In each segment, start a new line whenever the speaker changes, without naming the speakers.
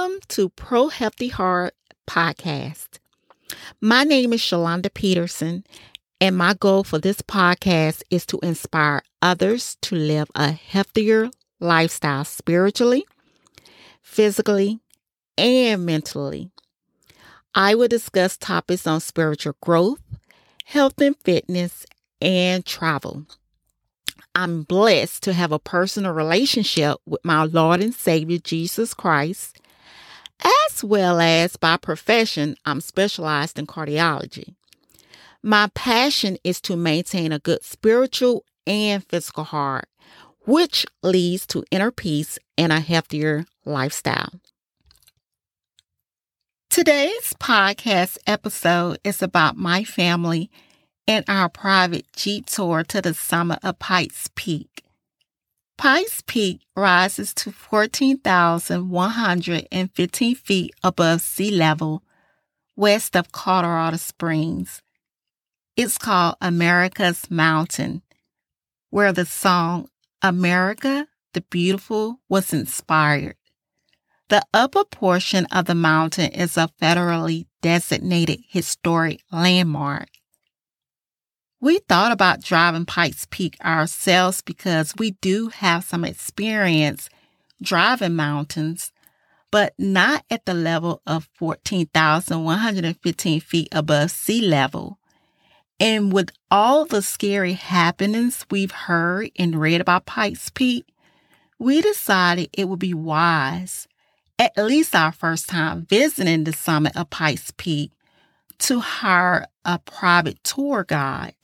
to Pro Healthy Heart podcast. My name is Shalonda Peterson, and my goal for this podcast is to inspire others to live a healthier lifestyle spiritually, physically, and mentally. I will discuss topics on spiritual growth, health and fitness, and travel. I'm blessed to have a personal relationship with my Lord and Savior Jesus Christ, as well as by profession, I'm specialized in cardiology. My passion is to maintain a good spiritual and physical heart, which leads to inner peace and a healthier lifestyle. Today's podcast episode is about my family and our private Jeep tour to the summit of Pikes Peak. Pikes Peak rises to 14,115 feet above sea level west of Colorado Springs. It's called America's Mountain, where the song America the Beautiful was inspired. The upper portion of the mountain is a federally designated historic landmark. We thought about driving Pikes Peak ourselves because we do have some experience driving mountains, but not at the level of 14,115 feet above sea level. And with all the scary happenings we've heard and read about Pikes Peak, we decided it would be wise at least our first time visiting the summit of Pikes Peak to hire a private tour guide.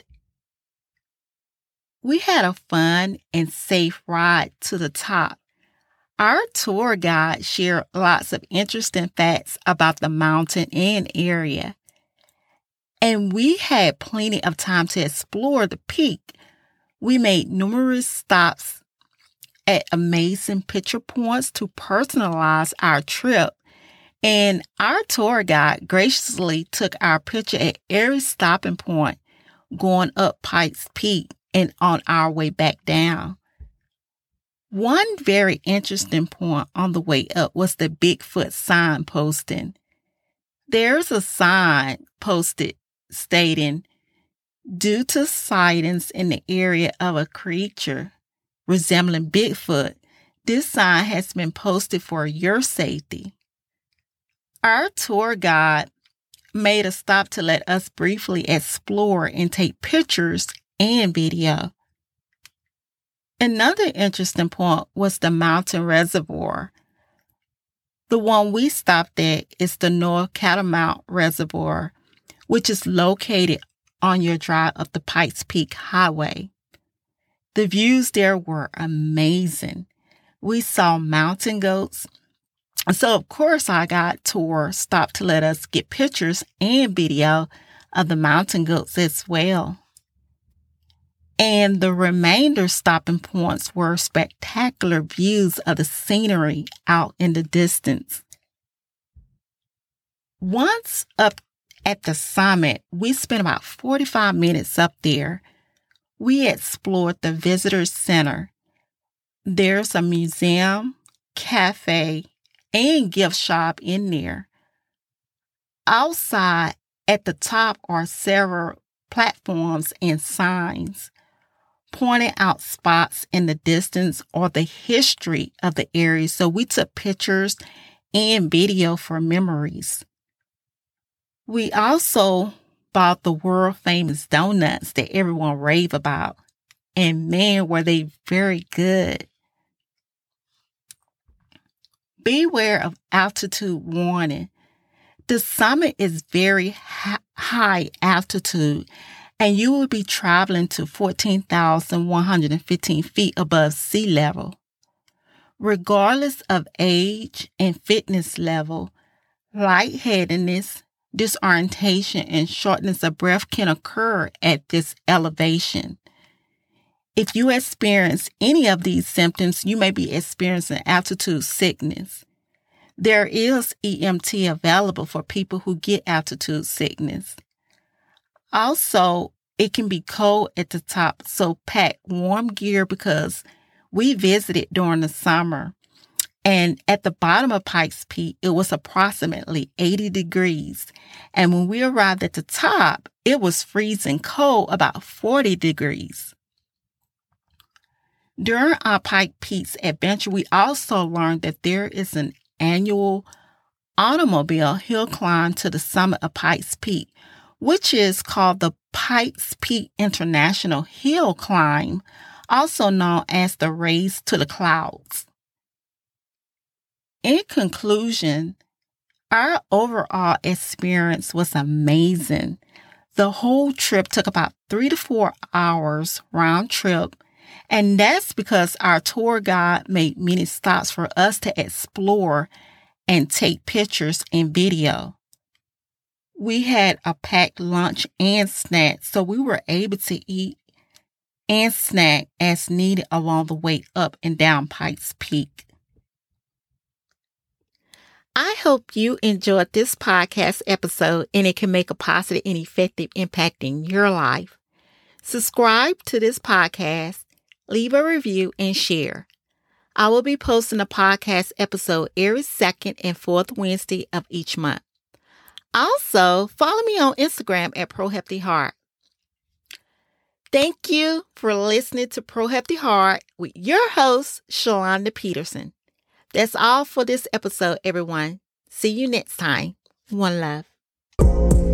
We had a fun and safe ride to the top. Our tour guide shared lots of interesting facts about the mountain and area. And we had plenty of time to explore the peak. We made numerous stops at amazing picture points to personalize our trip. And our tour guide graciously took our picture at every stopping point going up Pikes Peak and on our way back down. One very interesting point on the way up was the Bigfoot sign posting. There's a sign posted stating, due to sightings in the area of a creature resembling Bigfoot, this sign has been posted for your safety. Our tour guide made a stop to let us briefly explore and take pictures and video. Another interesting point was the mountain reservoir. The one we stopped at is the North Catamount Reservoir, which is located on your drive up the Pikes Peak Highway. The views there were amazing. We saw mountain goats. So, of course, I got tour stopped to let us get pictures and video of the mountain goats as well. And the remainder stopping points were spectacular views of the scenery out in the distance. Once up at the summit, we spent about 45 minutes up there we explored the visitor center. There's a museum, cafe, and gift shop in there. Outside at the top are several platforms and signs pointing out spots in the distance or the history of the area. So we took pictures and video for memories. We also bought the world famous donuts that everyone rave about. And man, were they very good. Beware of altitude warning. The summit is very high altitude and you will be traveling to 14,115 feet above sea level. Regardless of age and fitness level, lightheadedness, disorientation and shortness of breath can occur at this elevation. If you experience any of these symptoms, you may be experiencing altitude sickness. There is EMT available for people who get altitude sickness. Also, it can be cold at the top, so pack warm gear because we visited during the summer And at the bottom of Pikes Peak, it was approximately 80 degrees. And when we arrived at the top, it was freezing cold, about 40 degrees. During our Pike Peaks adventure, we also learned that there is an annual automobile hill climb to the summit of Pikes Peak, which is called the Pikes Peak International Hill Climb, also known as the Race to the Clouds. In conclusion, our overall experience was amazing. The whole trip took about three to four hours round trip, and that's because our tour guide made many stops for us to explore and take pictures and video. We had a packed lunch and snack, so we were able to eat and snack as needed along the way up and down Pikes Peak. I hope you enjoyed this podcast episode and it can make a positive and effective impact in your life. Subscribe to this podcast, leave a review, and share. I will be posting a podcast episode every second and fourth Wednesday of each month. Also, follow me on Instagram at Pro Healthy Heart. Thank you for listening to Pro Healthy Heart with your host, Shalonda Peterson. That's all for this episode, everyone. See you next time. One love.